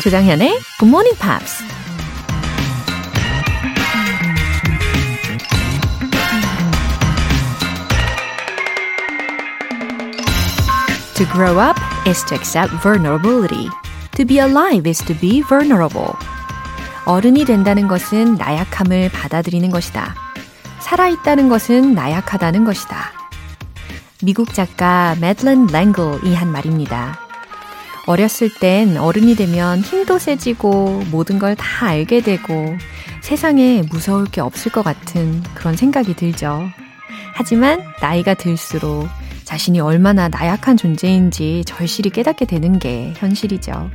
조장현의 Good Morning Pops. To grow up is to accept vulnerability. To be alive is to be vulnerable. 어른이 된다는 것은 나약함을 받아들이는 것이다. 살아있다는 것은 나약하다는 것이다. 미국 작가 매들린 랭글이 한 말입니다. 어렸을 땐 어른이 되면 힘도 세지고 모든 걸 다 알게 되고 세상에 무서울 게 없을 것 같은 그런 생각이 들죠. 하지만 나이가 들수록 자신이 얼마나 나약한 존재인지 절실히 깨닫게 되는 게 현실이죠.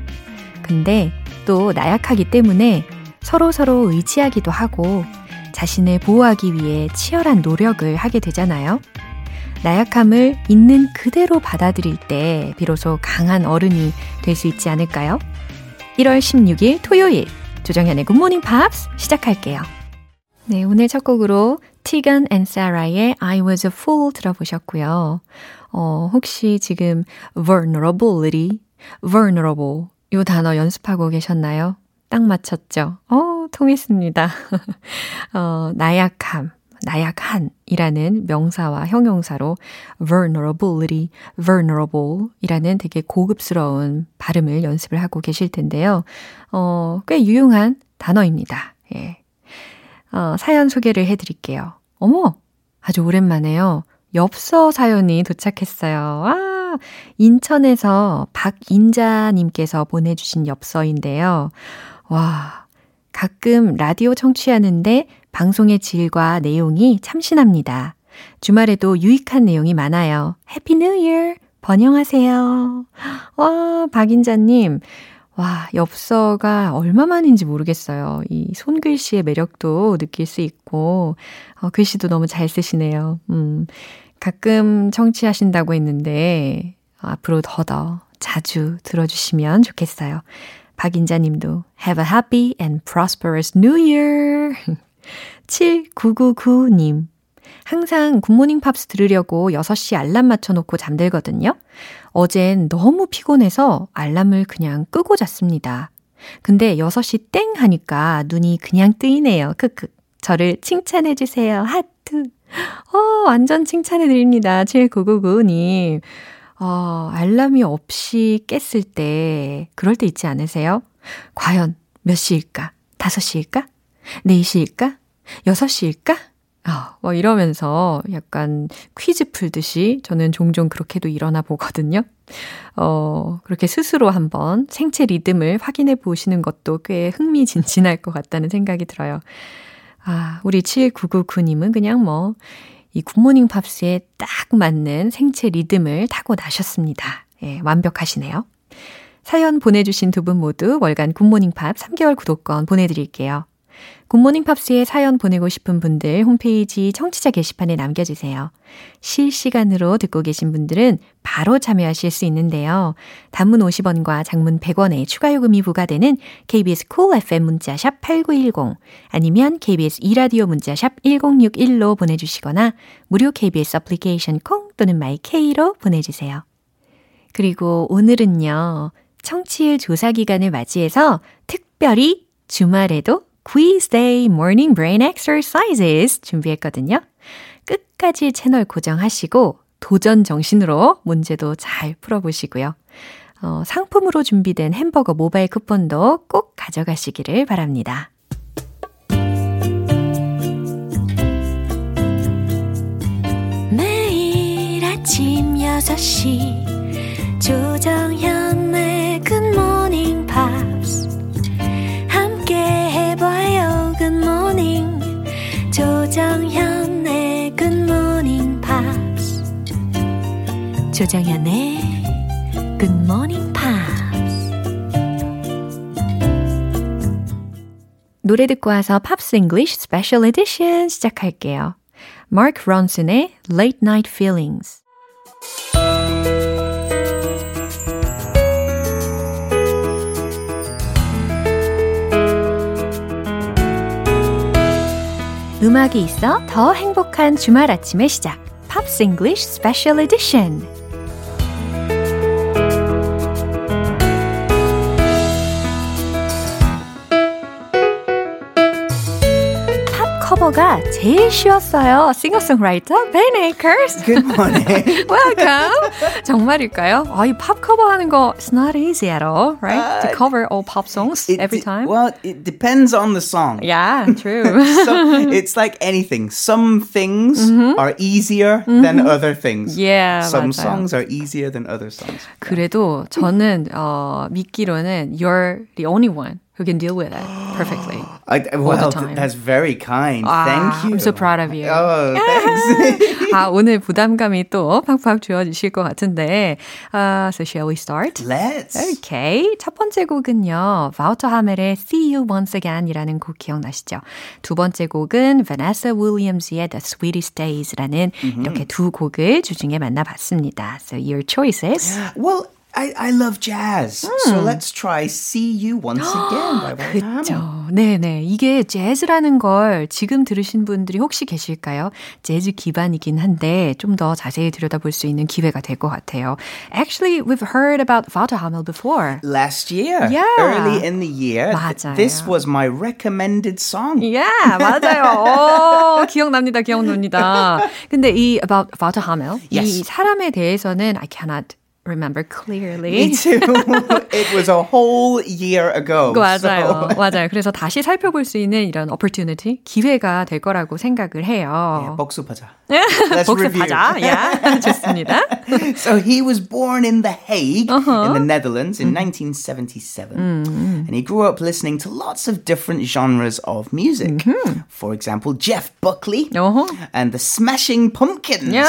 근데 또 나약하기 때문에 서로 서로 의지하기도 하고 자신을 보호하기 위해 치열한 노력을 하게 되잖아요. 나약함을 있는 그대로 받아들일 때 비로소 강한 어른이 될 수 있지 않을까요? 1월 16일 토요일 조정현의 굿모닝 팝스 시작할게요. 네, 오늘 첫 곡으로 Tegan and Sara의 I was a fool 들어보셨고요. 어, 혹시 지금 vulnerability, vulnerable 이 단어 연습하고 계셨나요? 딱 맞췄죠? 어, 통했습니다. 어, 나약함, 나약한이라는 명사와 형용사로 vulnerability, vulnerable 이라는 되게 고급스러운 발음을 연습을 하고 계실 텐데요. 어, 꽤 유용한 단어입니다. 예. 어, 사연 소개를 해 드릴게요. 어머! 아주 오랜만에요. 엽서 사연이 도착했어요. 아, 인천에서 박인자님께서 보내주신 엽서인데요. 와, 가끔 라디오 청취하는데 방송의 질과 내용이 참신합니다. 주말에도 유익한 내용이 많아요. Happy New Year! 번영하세요. 와, 박인자님. 와, 엽서가 얼마만인지 모르겠어요. 이 손글씨의 매력도 느낄 수 있고, 어, 글씨도 너무 잘 쓰시네요. 음, 가끔 청취하신다고 했는데, 앞으로 더더 자주 들어주시면 좋겠어요. 박인자 님도 Have a happy and prosperous new year! 7999님. 항상 굿모닝 팝스 들으려고 6시 알람 맞춰놓고 잠들거든요. 어젠 너무 피곤해서 알람을 그냥 끄고 잤습니다. 근데 6시 땡 하니까 눈이 그냥 뜨이네요. 크크. 저를 칭찬해주세요. 하트. 어, 완전 칭찬해드립니다. 7999님. 어, 알람이 없이 깼을 때, 그럴 때 있지 않으세요? 과연 몇 시일까? 5시일까? 4시일까? 6시일까? 아, 뭐 이러면서 약간 퀴즈 풀듯이 저는 종종 그렇게도 일어나 보거든요. 어, 그렇게 스스로 한번 생체 리듬을 확인해 보시는 것도 꽤 흥미진진할 것 같다는 생각이 들어요. 아, 우리 7999님은 그냥 뭐, 이 굿모닝 팝스에 딱 맞는 생체 리듬을 타고 나셨습니다. 예, 완벽하시네요. 사연 보내주신 두 분 모두 월간 굿모닝 팝 3개월 구독권 보내드릴게요. 굿모닝 팝스에 사연 보내고 싶은 분들 홈페이지 청취자 게시판에 남겨주세요. 실시간으로 듣고 계신 분들은 바로 참여하실 수 있는데요. 단문 50원과 장문 100원의 추가 요금이 부과되는 KBS cool FM 문자샵 8910 아니면 KBS 이라디오 문자샵 1061로 보내주시거나 무료 KBS 애플리케이션 콩 또는 마이케이로 보내주세요. 그리고 오늘은요. 청취율 조사 기간을 맞이해서 특별히 주말에도 Quiz Day Morning Brain Exercises 준비했거든요. 끝까지 채널 고정하시고 도전 정신으로 문제도 잘 풀어보시고요. 어, 상품으로 준비된 햄버거 모바일 쿠폰도 꼭 가져가시기를 바랍니다. 매일 아침 6시 조정현의 조정현의 Good Morning Pops. 노래 듣고 와서 팝스 잉글리쉬 스페셜 에디션 시작할게요. 마크 론슨의 Late Night Feelings. 음악이 있어 더 행복한 주말 아침의 시작. 팝스 잉글리쉬 스페셜 에디션. 커버가 제일 쉬웠어요. 싱어송라이터 Ben Akers. Good morning. Welcome. 정말일까요? 아, 이팝 커버하는 거 it's not easy at all, right? to cover all pop songs It every time. Well, it depends on the song. yeah, true. Some, it's like anything. Some things are easier than other things. Yeah, Some 맞아요. songs are easier than other songs. 그래도 저는 어, 믿기로는 you're the only one who can deal with it perfectly. I, well, that's very kind. Ah, Thank you. I'm so proud of you. Oh, thanks. 아, 오늘 부담감이 또 팍팍 주어주실 것 같은데. Uh, so shall we start? Let's. Okay. 첫 번째 곡은요. 바우터 하멜의 See You Once Again이라는 곡 기억나시죠? 두 번째 곡은 Vanessa Williams의 The Sweetest Days라는 이렇게 두 곡을 주중에 만나봤습니다. So your choices. Well, I, I love jazz. So let's try See You Once Again. 그렇죠. 네네. 이게 재즈라는 걸 지금 들으신 분들이 혹시 계실까요? 재즈 기반이긴 한데 좀 더 자세히 들여다볼 수 있는 기회가 될 것 같아요. Actually, we've heard about Walter Hamel before. Last year, Yeah. early in the year, 맞아요. this was my recommended song. Yeah, 맞아요. 오, 기억납니다, 기억납니다. 근데 이 about Walter Hamel, 이 Yes. 사람에 대해서는 I cannot remember clearly. Me too. it was a whole year ago. 맞아요. So, 맞아요. 그래서 다시 살펴볼 수 있는 이런 opportunity, 기회가 될 거라고 생각을 해요. 복습하자. Let's review. 복습하자. 야, 좋습니다. So he was born in The Hague Uh-huh. in the Netherlands in Mm-hmm. 1977. And he grew up listening to lots of different genres of music. Mm-hmm. For example, Jeff Buckley 어허. and the Smashing Pumpkins. 야,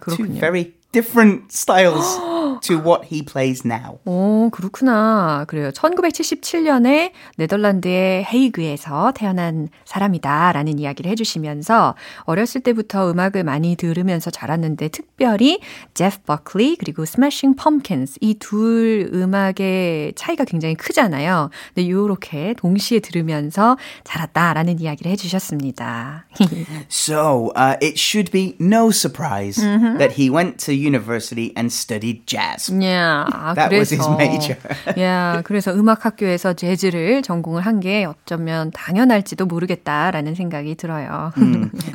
Two 그렇군요. very different styles to what he plays now. 오, 그렇구나. 그래요. 1977년에 네덜란드의 헤이그에서 태어난 사람이다라는 이야기를 해주시면서 어렸을 때부터 음악을 많이 들으면서 자랐는데 특별히 제프 버클리 그리고 스매싱 펌킨스 이 둘 음악의 차이가 굉장히 크잖아요. 근데 요렇게 동시에 들으면서 자랐다라는 이야기를 해주셨습니다. So uh, it should be no surprise Mm-hmm. that he went to university and studied jazz. 야, 아, That was 그래서 his major. 야, 그래서 음악 학교에서 재즈를 전공을 한 게 어쩌면 당연할지도 모르겠다라는 생각이 들어요.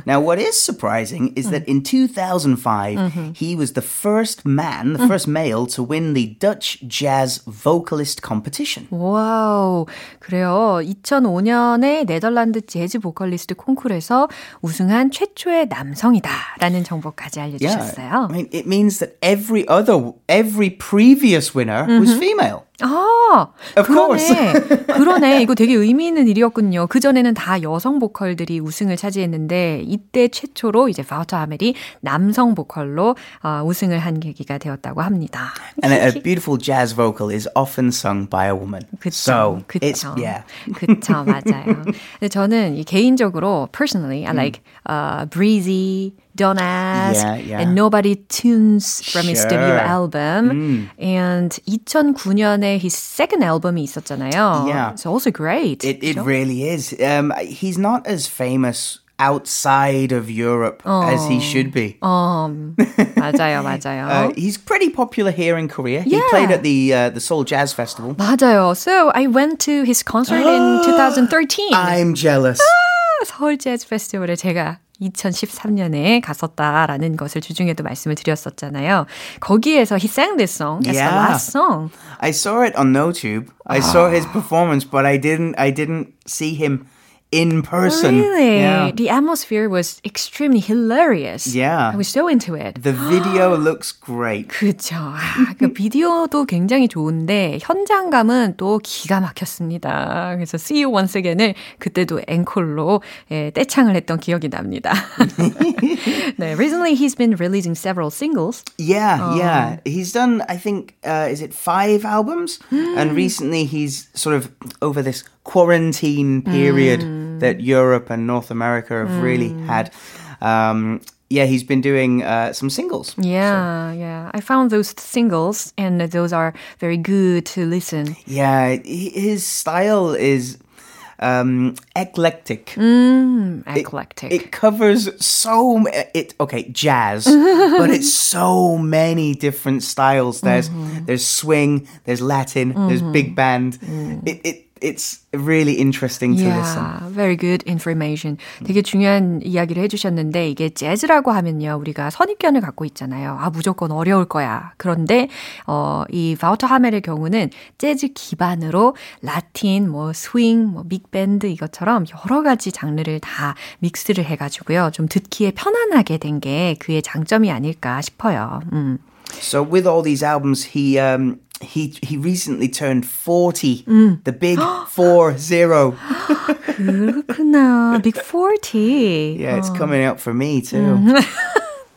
Now, what is surprising is that in 2005, he was the first man, the first male to win the Dutch Jazz Vocalist Competition. 와우. 그래요. 2005년에 네덜란드 재즈 보컬리스트 콩쿠르에서 우승한 최초의 남성이다라는 정보까지 알려 주셨어요. I mean, it means that every other, every previous winner was female. 아, Of 그러네. 그러네. 이거 되게 의미 있는 일이었군요. 그 전에는 다 여성 보컬들이 우승을 차지했는데 이때 최초로 이제 바우터 하멜이 남성 보컬로 어, 우승을 한 계기가 되었다고 합니다. And a, a beautiful jazz vocal is often sung by a woman. 그쵸, so it's, 그쵸. yeah. 그쵸, 맞아요. 근데 저는 이 개인적으로, personally, I like uh, Breezy, Don't Ask, Yeah, yeah. and Nobody Tunes from his debut Sure. album. And 2009년에 his second album이 있었잖아요. Yeah. It's also great. It, it 그죠? really is. Um, he's not as famous outside of Europe as he should be. 음, 맞아요, 맞아요. Uh, he's pretty popular here in Korea. He Yeah. played at the uh, the Seoul Jazz Festival. 맞아요. So I went to his concert in 2013. I'm jealous. 서울 재즈 페스티벌에 제가 2013년에 갔었다라는 것을 주중에도 말씀을 드렸었잖아요. 거기에서 he sang this song as the Yeah. last song. I saw it on NoTube. I saw his performance, but I didn't. I didn't see him in person. Really? Yeah. The atmosphere was extremely hilarious. Yeah. I was so into it. The video looks great. 그죠. 아, 그 비디오도 굉장히 좋은데 현장감은 또 기가 막혔습니다. 그래서 See You Once Again을 그때도 앵콜로 예, 떼창을 했던 기억이 납니다. 네, recently he's been releasing several singles. Yeah, yeah. He's done, I think, uh, is it five albums? and recently he's sort of over this quarantine period that Europe and North America have really had. Um, yeah, he's been doing uh, some singles. Yeah, yeah. I found those singles and those are very good to listen. Yeah, his style is um, eclectic. Eclectic. It covers so it okay jazz, but it's so many different styles. There's there's swing, there's Latin, there's big band. It, it it's really interesting to yeah, listen. very good information. 되게 중요한 이야기를 해주셨는데 이게 재즈라고 하면요 우리가 선입견을 갖고 있잖아요. 아 무조건 어려울 거야. 그런데 어, 이 바우터 하멜의 경우는 재즈 기반으로 라틴, 뭐 스윙, 뭐 빅밴드 이것처럼 여러 가지 장르를 다 믹스를 해가지고요 좀 듣기에 편안하게 된 게 그의 장점이 아닐까 싶어요. 음. So with all these albums, he um, he he recently turned forty. The big four zero. 그렇구나. Big 40. Yeah, it's coming up for me too.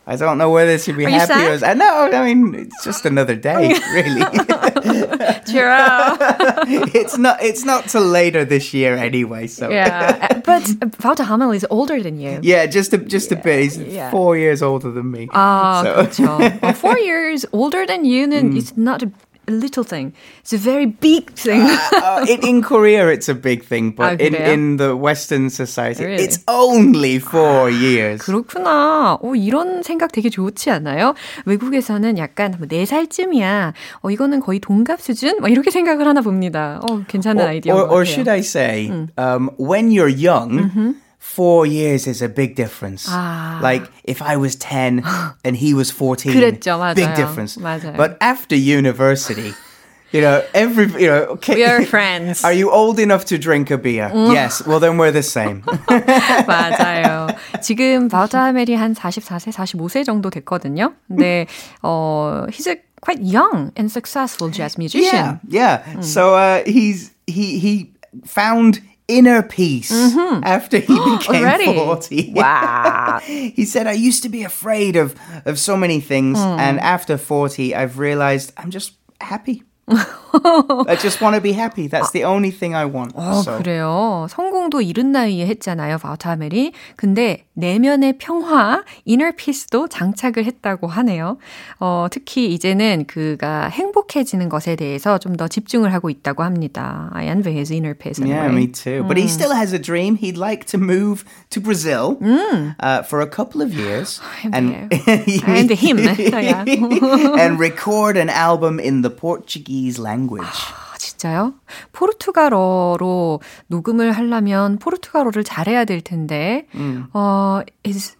I don't know whether to be Are you happy or sad? I know. I mean, it's just another day, really. Cheer up. it's not. It's not till later this year anyway. So Yeah, but Wouter Hamel is older than you. yeah, just a just a bit. He's yeah. four years older than me. 아, So- 그렇죠. Well, four years older than you는 it's not a little thing. It's a very big thing. uh, in, in Korea, it's a big thing, but 아, in, in the Western society, Really? it's only four years. 그렇구나. 오, 이런 생각 되게 좋지 않아요? 외국에서는 약간 뭐 4살쯤이야. 어, 이거는 거의 동갑 수준? 막 이렇게 생각을 하나 봅니다. 어, 괜찮은 or, 아이디어. or, or should I say, um, when you're young, four years is a big difference. 아. Like if I was 10 and he was 14, 그랬죠, 맞아요. big difference. 맞아요. But after university, you know, every, you know, okay. We are friends. Are you old enough to drink a beer? Yes. Well, then we're the same. 맞아요. 지금 바우터 하멜이 한 44세, 45세 정도 됐거든요. 근데 어, he's a quite young and successful jazz musician. Yeah, yeah. So uh, he's he he found inner peace mm-hmm. after he became Already? 40. Wow. he said, I used to be afraid of, of so many things. Hmm. And after 40, I've realized I'm just happy. I just want to be happy. That's the only thing I want. 어, so, 그래요. 성공도 이른 나이에 했잖아요, 바우터 하멜이. 근데 내면의 평화, inner peace도 장착을 했다고 하네요. 어, 특히 이제는 그가 행복해지는 것에 대해서 좀 더 집중을 하고 있다고 합니다. I envy his inner peace. yeah, anyway. me too. But he still has a dream. He'd like to move to Brazil uh, for a couple of years. and, And him. and record an album in the Portuguese language. 아, 진짜요? 포르투갈어로 녹음을 하려면 포르투갈어를 잘해야 될 텐데. 어, is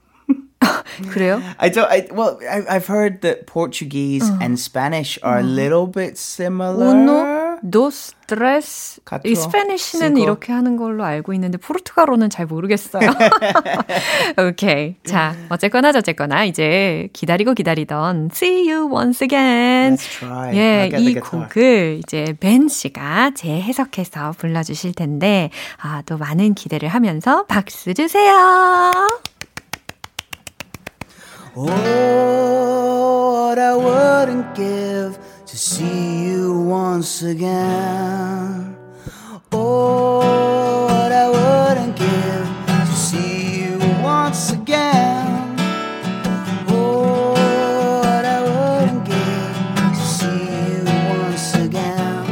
그래요? I don't. I, well, I, I've heard that Portuguese and Spanish are a little bit similar. uno, dos, tres. 이 스페니쉬는 cinco. 이렇게 하는 걸로 알고 있는데 포르투갈어는 잘 모르겠어요. 오케이. 자, 어쨌거나 저쨌거나 이제 기다리고 기다리던 See You Once Again. Let's try. 예, 이. 곡을 이제 벤 씨가 재해석해서 불러주실 텐데, 아, 또 많은 기대를 하면서 박수 주세요. Oh, what I wouldn't give to see you once again. Oh, what I wouldn't give to see you once again. Oh, what I wouldn't give to see you once again.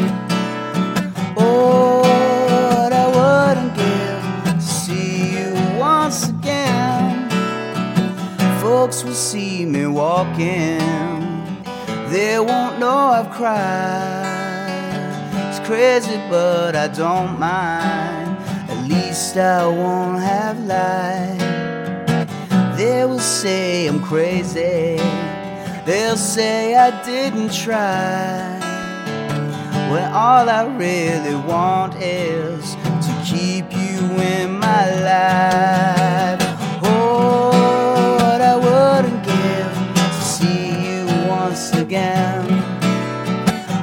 Oh, what I wouldn't give to see you once again. Folks will see me walking, they won't know I've cried. It's crazy, but I don't mind. At least I won't have lied. They will say I'm crazy, they'll say I didn't try. When all I really want is to keep you in my life. Again.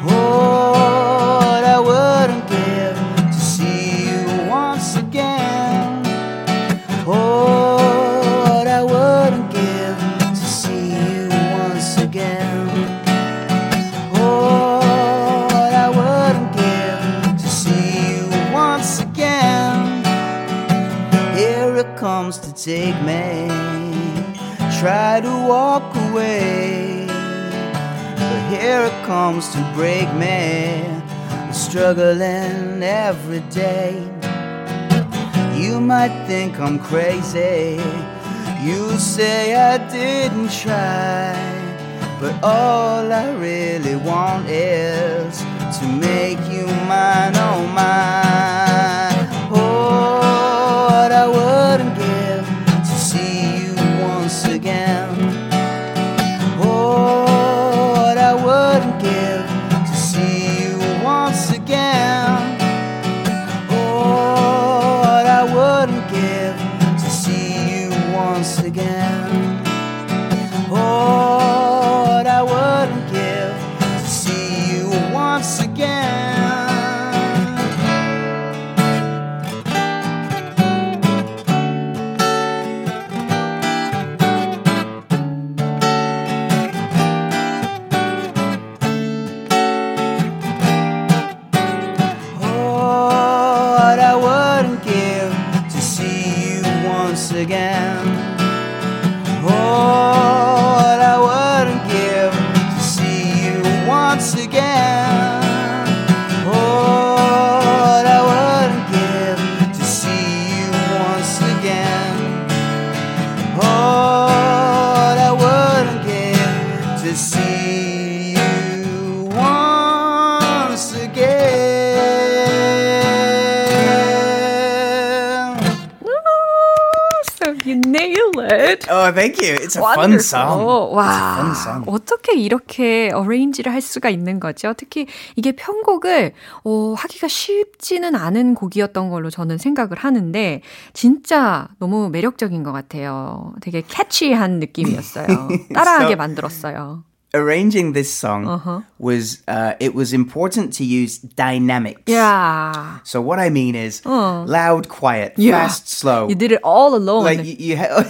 Oh, what I wouldn't give to see you once again. Oh, what I wouldn't give to see you once again. Oh, what I wouldn't give to see you once again. Here it comes to take me. Try to walk away, here it comes to break me. Struggling every day. You might think I'm crazy. You say I didn't try. But all I really want is to make you mine, oh mine. Once again. Oh, thank you. It's a fun song. Wonderful. 와, fun song. 어떻게 이렇게 어레인지를 할 수가 있는 거죠? 특히 이게 편곡을 어, 하기가 쉽지는 않은 곡이었던 걸로 저는 생각을 하는데 진짜 너무 매력적인 것 같아요. 되게 캐치한 느낌이었어요. 따라하게 So- 만들었어요. Arranging this song Uh-huh. was uh, it was important to use dynamics. Yeah. So what I mean is loud, quiet, Yeah. fast, slow. You did it all alone. like you, you ha-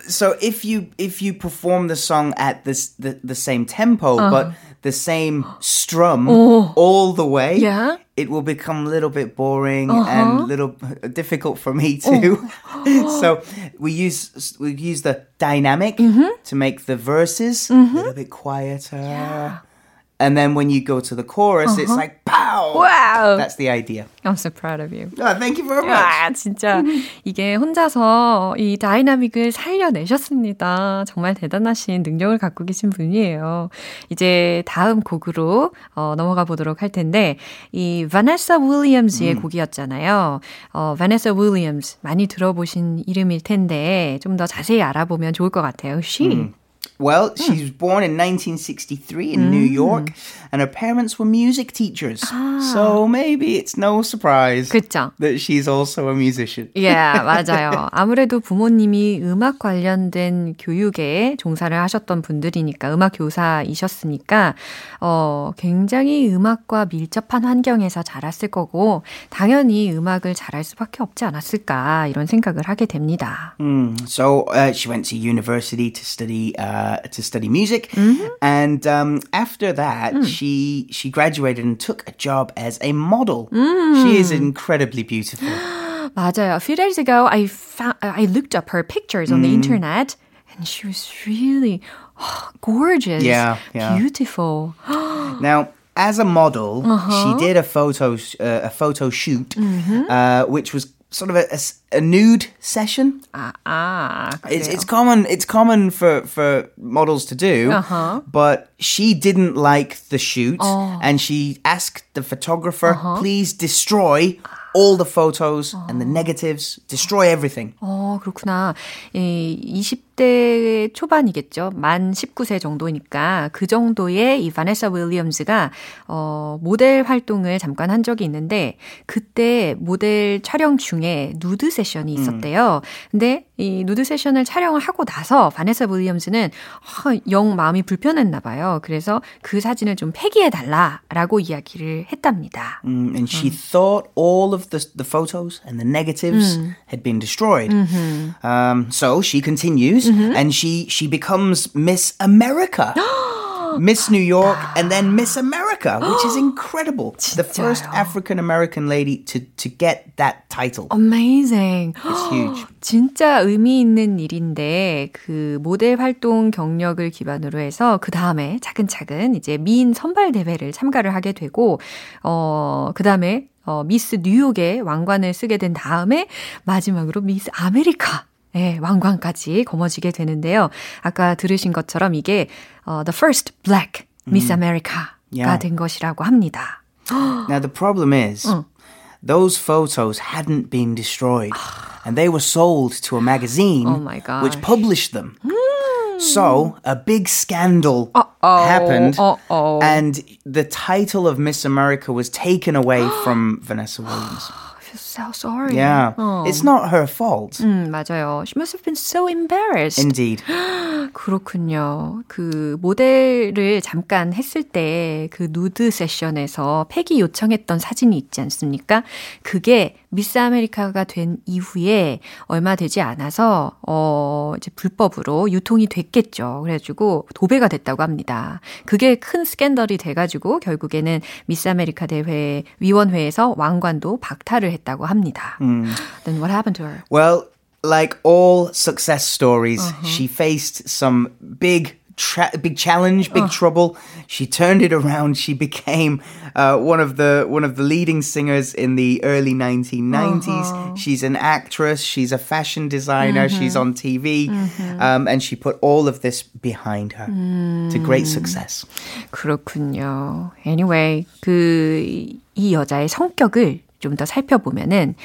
so if you if you perform the song at this the, the same tempo Uh-huh. but the same strum all the way Oh. Yeah. Uh-huh. it will become a little bit boring and a little difficult for me too Oh. so we use we use the dynamic Mm-hmm. to make the verses a little bit quieter and then when you go to the chorus it's like pow Uh-huh. Wow. that's the idea I'm so proud of you. oh, thank you very much 아, 진짜 이게 혼자서 이 dynamic을 살려내셨습니다. 정말 대단하신 능력을 갖고 계신 분이에요. 이제 다음 곡으로 어, 넘어가 보도록 할 텐데 이 바네사 윌리엄스의 곡이었잖아요. 어, 바네사 윌리엄스 많이 들어보신 이름일 텐데 좀 더 자세히 알아보면 좋을 것 같아요. She. Well, she was born in 1963 in New York, and her parents were music teachers. So maybe it's no surprise 그렇죠. that she's also a musician. 예, 맞아요. 아무래도 부모님이 음악 관련된 교육에 종사를 하셨던 분들이니까, 음악 교사이셨으니까, 어, 굉장히 음악과 밀접한 환경에서 자랐을 거고, 당연히 음악을 잘할 수밖에 없지 않았을까, 이런 생각을 하게 됩니다. Mm, So uh, she went to university to study uh, to study music, and um, after that, she she graduated and took a job as a model. She is incredibly beautiful. 맞아요. A few days ago, I found, I looked up her pictures on the internet, and she was really gorgeous. Yeah, yeah. Beautiful. Now, as a model, she did a photo sh- uh, a photo shoot, uh, which was sort of a, a s- a nude session. 아, 아, It's 그래요. it's common it's common for for models to do, Uh-huh. but she didn't like the shoot, and she asked the photographer, please destroy all the photos and the negatives, destroy everything. 어, 그렇구나. 이 20 대 초반이겠죠. 만 19세 정도니까 그 정도의 이 바네사 윌리엄즈가 어, 모델 활동을 잠깐 한 적이 있는데 그때 모델 촬영 중에 누드 세션이 있었대요. 근데 이 누드 세션을 촬영을 하고 나서 바네사 윌리엄즈는 아, 영 마음이 불편했나 봐요. 그래서 그 사진을 좀 폐기해 달라라고 이야기를 했답니다. Mm, and she thought all of the the photos and the negatives had been destroyed. Um, so she continues, and she she becomes Miss America. Miss New York and then Miss America, which is incredible. The first? African American lady to, to get that title. Amazing. It's huge. 진짜 의미 있는 일인데 그 모델 활동 경력을 기반으로 해서 그 다음에 차근차근 이제 미인 선발 대회를 참가를 하게 되고 어 그 다음에 어 미스 뉴욕의 왕관을 쓰게 된 다음에 마지막으로 미스 아메리카 예, 왕관까지 거머쥐게 되는데요. 아까 들으신 것처럼 이게 어, the first black Miss America Yeah. 된 것이라고 합니다. Now the problem is those photos hadn't been destroyed and they were sold to a magazine Oh my which gosh. published them. So a big scandal Uh-oh, happened uh-oh. and the title of Miss America was taken away from Vanessa Williams. Feel so sorry. Yeah. 어. It's not her fault. 음, 맞아요. She must have been so embarrassed. Indeed. 그렇군요. 그 모델을 잠깐 했을 때 그 누드 세션에서 팩이 요청했던 사진이 있지 않습니까? 그게 미스 아메리카가 된 이후에 얼마 되지 않아서 어 이제 불법으로 유통이 됐겠죠. 그래가지고 도배가 됐다고 합니다. 그게 큰 스캔들이 돼가지고 결국에는 미스 아메리카 대회 위원회에서 왕관도 박탈을 했다고 합니다. Then what happened to her? Well, like all success stories, Uh-huh. she faced some big, tra- big challenge, Uh. big trouble. She turned it around. She became uh, one of the one of the leading singers in the early 1990s. Uh-huh. She's an actress. She's a fashion designer. She's Mm-hmm. on TV, um, and she put all of this behind her to great Mm. success. 그렇군요. Anyway, 그 이 여자의 성격을 좀 더 살펴보면은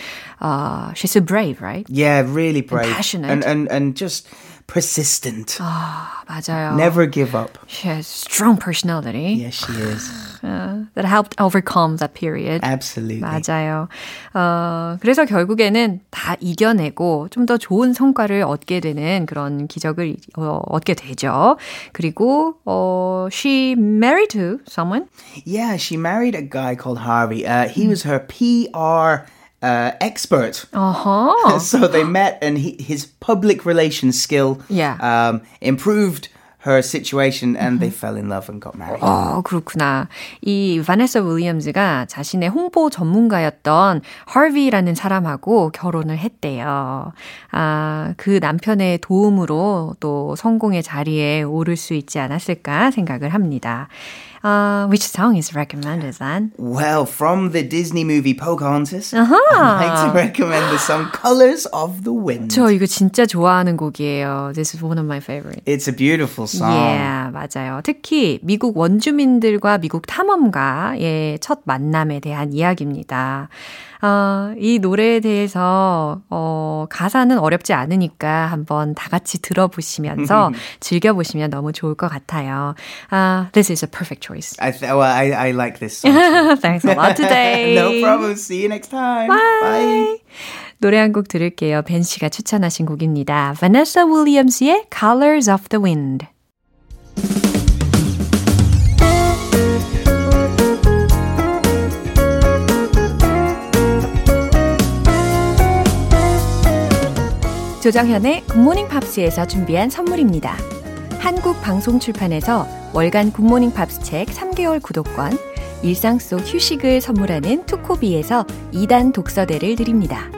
어, she's brave, right? Yeah, really brave passionate. and and and just persistent. 아, 맞아요. Never give up. She has strong personality Yes, she is. uh, that helped overcome that period. Absolutely. 맞아요. 어, 그래서 결국에는 다 이겨내고 좀 더 좋은 성과를 얻게 되는 그런 기적을 어, 얻게 되죠. 그리고 어, she married to someone. Yeah, she married a guy called Harvey. Uh, he was her PR uh, expert. 어허. So they met, and he, his public relations skill Yeah. um, improved her situation, and they fell in love and got married. 어, 그렇구나. 이 바네사 윌리엄즈가 자신의 홍보 전문가였던 하비라는 사람하고 결혼을 했대요. 아, 그 남편의 도움으로 또 성공의 자리에 오를 수 있지 않았을까 생각을 합니다. Uh, which song is recommended then? Well, from the Disney movie Pocahontas, I'd like to recommend the song "Colors of the Wind." 저 이거 진짜 좋아하는 곡이에요. This is one of my favorites. It's a beautiful song. Yeah, 맞아요. 특히 미국 원주민들과 미국 탐험가의 첫 만남에 대한 이야기입니다. 어, 이 노래에 대해서 어, 가사는 어렵지 않으니까 한번 다 같이 들어보시면서 즐겨보시면 너무 좋을 것 같아요. 아, this is a perfect choice. I th- well, I, I like this song. Thanks a lot today. no problem. See you next time. Bye. 노래 한 곡 들을게요. 벤 씨가 추천하신 곡입니다. Vanessa Williams의 Colors of the Wind. 조정현의 굿모닝 팝스에서 준비한 선물입니다. 한국 방송 출판에서 월간 굿모닝 팝스 책 3개월 구독권, 일상 속 휴식을 선물하는 투코비에서 2단 독서대를 드립니다.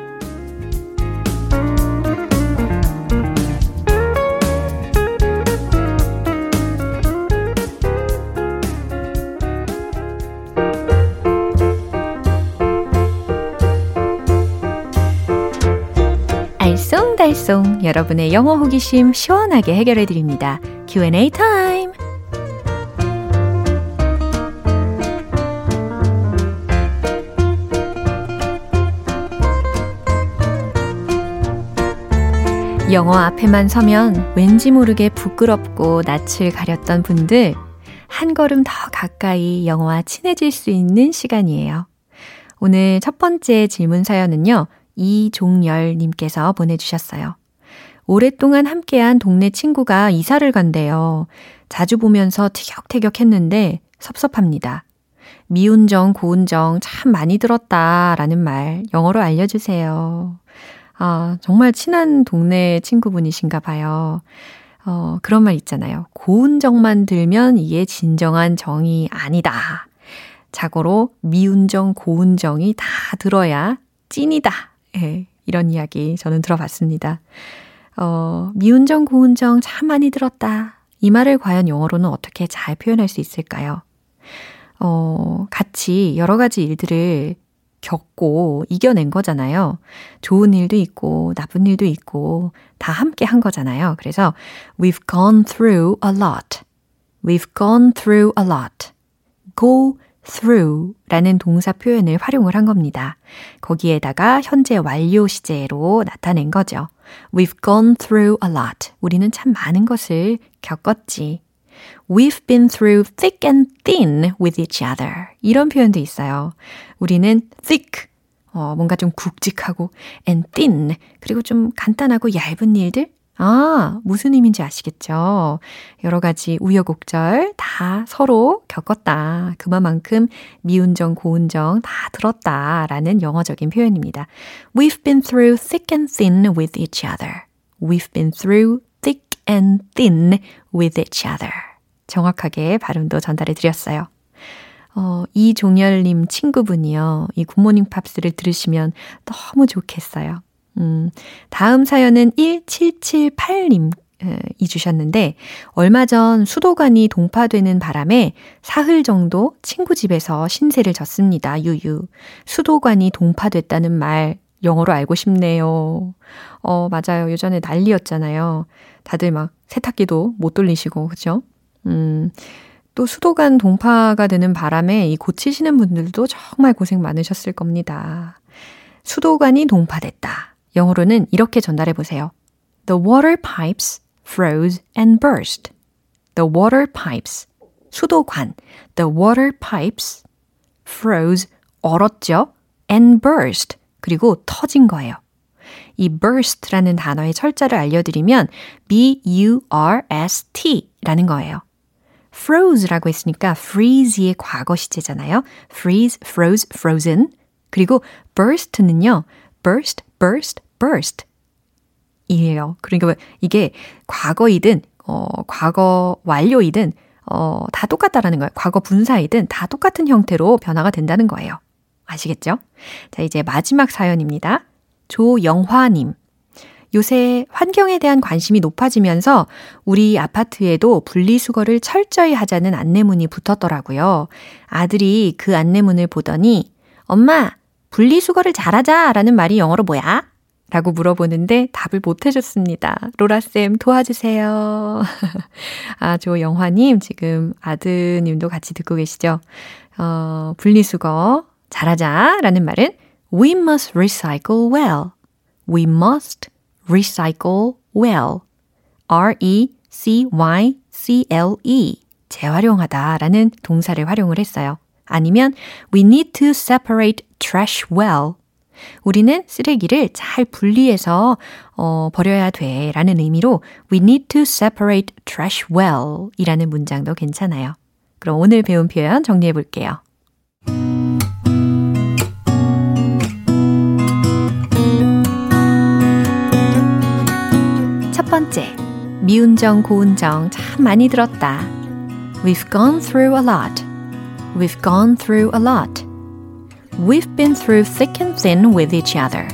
알쏭달쏭 여러분의 영어 호기심 시원하게 해결해 드립니다. Q&A 타임. 영어 앞에만 서면 왠지 모르게 부끄럽고 낯을 가렸던 분들 한 걸음 더 가까이 영어와 친해질 수 있는 시간이에요. 오늘 첫 번째 질문 사연은요. 이종열님께서 보내주셨어요. 오랫동안 함께한 동네 친구가 이사를 간대요. 자주 보면서 티격태격 했는데 섭섭합니다. 미운정, 고운정 참 많이 들었다 라는 말 영어로 알려주세요. 아, 정말 친한 동네 친구분이신가 봐요. 어, 그런 말 있잖아요. 고운정만 들면 이게 진정한 정이 아니다. 자고로 미운정, 고운정이 다 들어야 찐이다. 예, 이런 이야기 저는 들어봤습니다. 어, 미운정, 고운정 참 많이 들었다. 이 말을 과연 영어로는 어떻게 잘 표현할 수 있을까요? 어, 같이 여러 가지 일들을 겪고 이겨낸 거잖아요. 좋은 일도 있고, 나쁜 일도 있고, 다 함께 한 거잖아요. 그래서, we've gone through a lot. We've gone through a lot. go through 라는 동사 표현을 활용을 한 겁니다. 거기에다가 현재 완료 시제로 나타낸 거죠. We've gone through a lot. 우리는 참 많은 것을 겪었지. We've been through thick and thin with each other. 이런 표현도 있어요. 우리는 thick, 어, 뭔가 좀 굵직하고 and thin, 그리고 좀 간단하고 얇은 일들? 아, 무슨 의미인지 아시겠죠? 여러 가지 우여곡절 다 서로 겪었다. 그만큼 미운정, 고운정 다 들었다 라는 영어적인 표현입니다. We've been through thick and thin with each other. We've been through thick and thin with each other. 정확하게 발음도 전달해 드렸어요. 어, 이종열님 친구분이요. 이 굿모닝 팝스를 들으시면 너무 좋겠어요. 음, 다음 사연은 1778님 이 주셨는데 얼마 전 수도관이 동파되는 바람에 사흘 정도 친구 집에서 신세를 졌습니다. 유유. 수도관이 동파됐다는 말 영어로 알고 싶네요. 어, 맞아요. 예전에 난리였잖아요. 다들 막 세탁기도 못 돌리시고, 그죠? 음, 또 수도관 동파가 되는 바람에 이 고치시는 분들도 정말 고생 많으셨을 겁니다. 수도관이 동파됐다. 영어로는 이렇게 전달해 보세요. The water pipes froze and burst. The water pipes. 수도관. The water pipes froze. 얼었죠? and burst. 그리고 터진 거예요. 이 burst라는 단어의 철자를 알려드리면 B-U-R-S-T 라는 거예요. froze라고 했으니까 freeze의 과거 시제잖아요. freeze, froze, frozen. 그리고 burst는요. burst, burst, burst. 이에요. 그러니까 이게 과거이든, 어, 과거 완료이든, 어, 다 똑같다라는 거예요. 과거 분사이든 다 똑같은 형태로 변화가 된다는 거예요. 아시겠죠? 자, 이제 마지막 사연입니다. 조영화 님. 요새 환경에 대한 관심이 높아지면서 우리 아파트에도 분리수거를 철저히 하자는 안내문이 붙었더라고요. 아들이 그 안내문을 보더니, 엄마, 분리수거를 잘하자 라는 말이 영어로 뭐야? 라고 물어보는데 답을 못 해줬습니다. 로라쌤 도와주세요. 아, 조 영화님, 지금 아드님도 같이 듣고 계시죠? 어, 분리수거 잘하자 라는 말은 We must recycle well. We must recycle well. R-E-C-Y-C-L-E. 재활용하다 라는 동사를 활용을 했어요. 아니면 we need to separate trash well. 우리는 쓰레기를 잘 분리해서 어, 버려야 돼 라는 의미로 we need to separate trash well 이라는 문장도 괜찮아요. 그럼 오늘 배운 표현 정리해 볼게요. 첫 번째, 미운정, 고운정 참 많이 들었다. We've gone through a lot. We've gone through a lot. We've been through thick and thin with each other.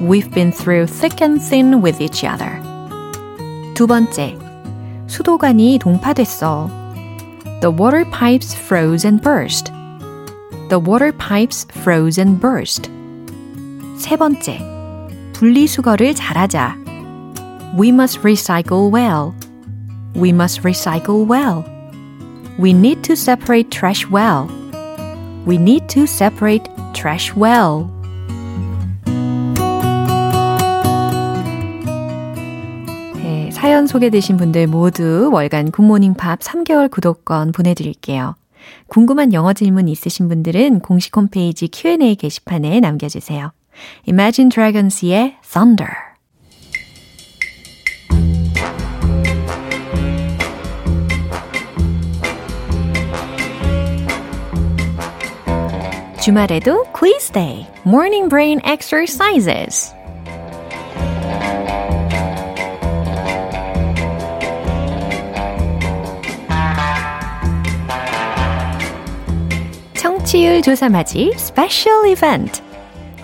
We've been through thick and thin with each other. 두 번째, 수도관이 동파됐어. The water pipes froze and burst. The water pipes froze and burst. 세 번째, 분리수거를 잘하자. We must recycle well. We must recycle well. We need to separate trash well. We need to separate trash well. 네, 사연 소개되신 분들 모두 월간 굿모닝 팝 3개월 구독권 보내드릴게요. 궁금한 영어 질문 있으신 분들은 공식 홈페이지 Q&A 게시판에 남겨주세요. Imagine Dragons의 Thunder 주말에도 quiz day, morning brain exercises. 청취율 조사 맞이 스페셜 이벤트.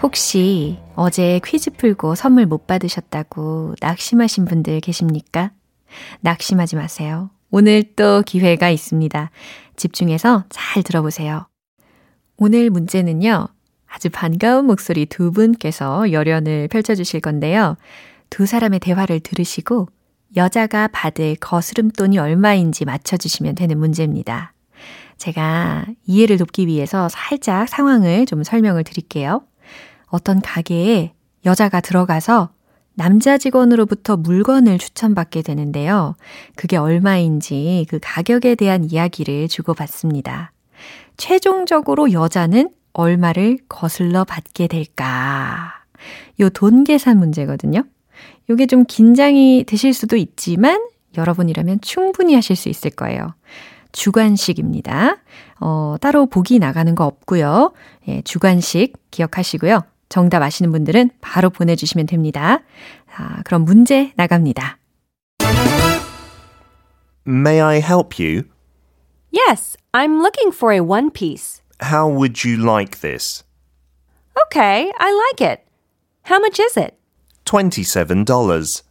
혹시 어제 퀴즈 풀고 선물 못 받으셨다고 낙심하신 분들 계십니까? 낙심하지 마세요. 오늘 또 기회가 있습니다. 집중해서 잘 들어보세요. 오늘 문제는요. 아주 반가운 목소리 두 분께서 열연을 펼쳐주실 건데요. 두 사람의 대화를 들으시고 여자가 받을 거스름돈이 얼마인지 맞춰주시면 되는 문제입니다. 제가 이해를 돕기 위해서 살짝 상황을 좀 설명을 드릴게요. 어떤 가게에 여자가 들어가서 남자 직원으로부터 물건을 추천받게 되는데요. 그게 얼마인지 그 가격에 대한 이야기를 주고받습니다. 최종적으로 여자는 얼마를 거슬러 받게 될까? 요 돈 계산 문제거든요. 요게 좀 긴장이 되실 수도 있지만 여러분이라면 충분히 하실 수 있을 거예요. 주관식입니다. 어, 따로 보기 나가는 거 없고요. 예, 주관식 기억하시고요. 정답 아시는 분들은 바로 보내주시면 됩니다. 자, 그럼 문제 나갑니다. May I help you? Yes, I'm looking for a one piece. How would you like this? Okay, I like it. How much is it? $27.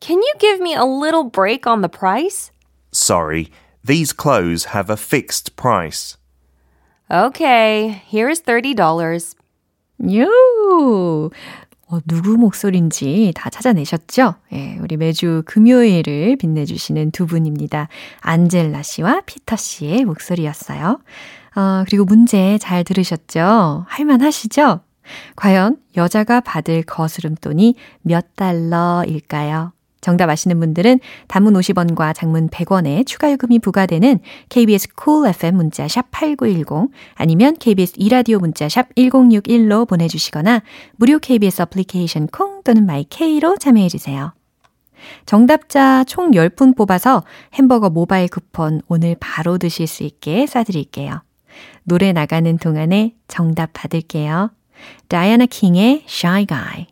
Can you give me a little break on the price? Sorry, these clothes have a fixed price. Okay, here is $30. 요! 어, 누구 목소리인지 다 찾아내셨죠? 예, 우리 매주 금요일을 빛내주시는 두 분입니다. 안젤라 씨와 피터 씨의 목소리였어요. 어, 그리고 문제 잘 들으셨죠? 할만하시죠? 과연 여자가 받을 거스름돈이 몇 달러일까요? 정답 아시는 분들은 단문 50원과 장문 100원의 추가 요금이 부과되는 KBS cool FM 문자 샵 8910 아니면 KBS 2라디오 문자 샵 1061로 보내 주시거나 무료 KBS 어플리케이션 콩 또는 마이케이로 참여해 주세요. 정답자 총 10분 뽑아서 햄버거 모바일 쿠폰 오늘 바로 드실 수 있게 쏴드릴게요. 노래 나가는 동안에 정답 받을게요. 다이아나 킹의 Shy Guy.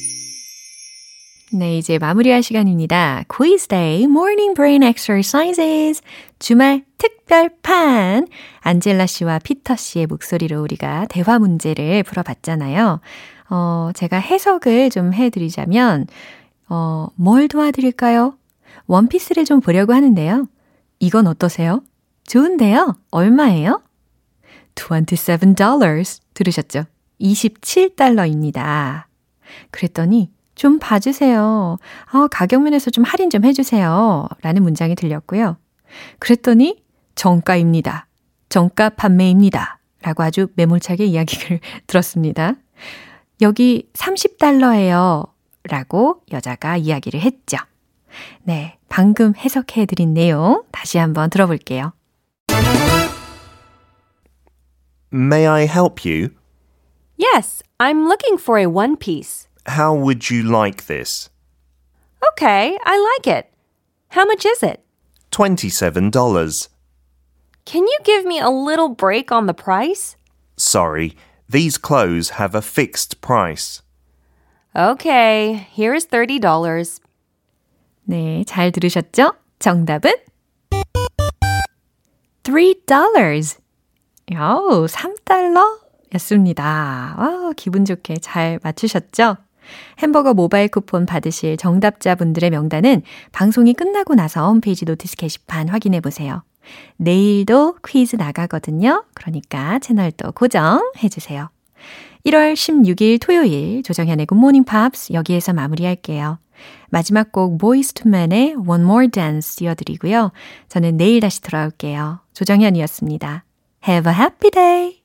네, 이제 마무리할 시간입니다. Quiz Day Morning Brain Exercises 주말 특별판 안젤라 씨와 피터 씨의 목소리로 우리가 대화 문제를 풀어봤잖아요. 어, 제가 해석을 좀 해드리자면 어, 뭘 도와드릴까요? 원피스를 좀 보려고 하는데요. 이건 어떠세요? 좋은데요? 얼마예요? $27 들으셨죠? 27달러입니다. 그랬더니 좀 봐주세요. 아, 가격 면에서 좀 할인 좀 해주세요. 라는 문장이 들렸고요. 그랬더니 정가입니다. 정가 판매입니다. 라고 아주 매몰차게 이야기를 들었습니다. 여기 30달러예요. 라고 여자가 이야기를 했죠. 네, 방금 해석해드린 내용 다시 한번 들어볼게요. May I help you? Yes, I'm looking for a one piece. How would you like this? Okay, I like it. How much is it? $27. Can you give me a little break on the price? Sorry, these clothes have a fixed price. Okay, here is $30. 네, 잘 들으셨죠? 정답은 $3. 오, 3달러? 였습니다. 와, 기분 좋게 잘 맞추셨죠? 햄버거 모바일 쿠폰 받으실 정답자분들의 명단은 방송이 끝나고 나서 홈페이지 notice 게시판 확인해 보세요. 내일도 퀴즈 나가거든요. 그러니까 채널도 고정해 주세요. 1월 16일 토요일 조정현의 굿모닝 팝스 여기에서 마무리할게요. 마지막 곡 Boyz II Men의 One More Dance 띄워드리고요. 저는 내일 다시 돌아올게요. 조정현이었습니다. Have a happy day!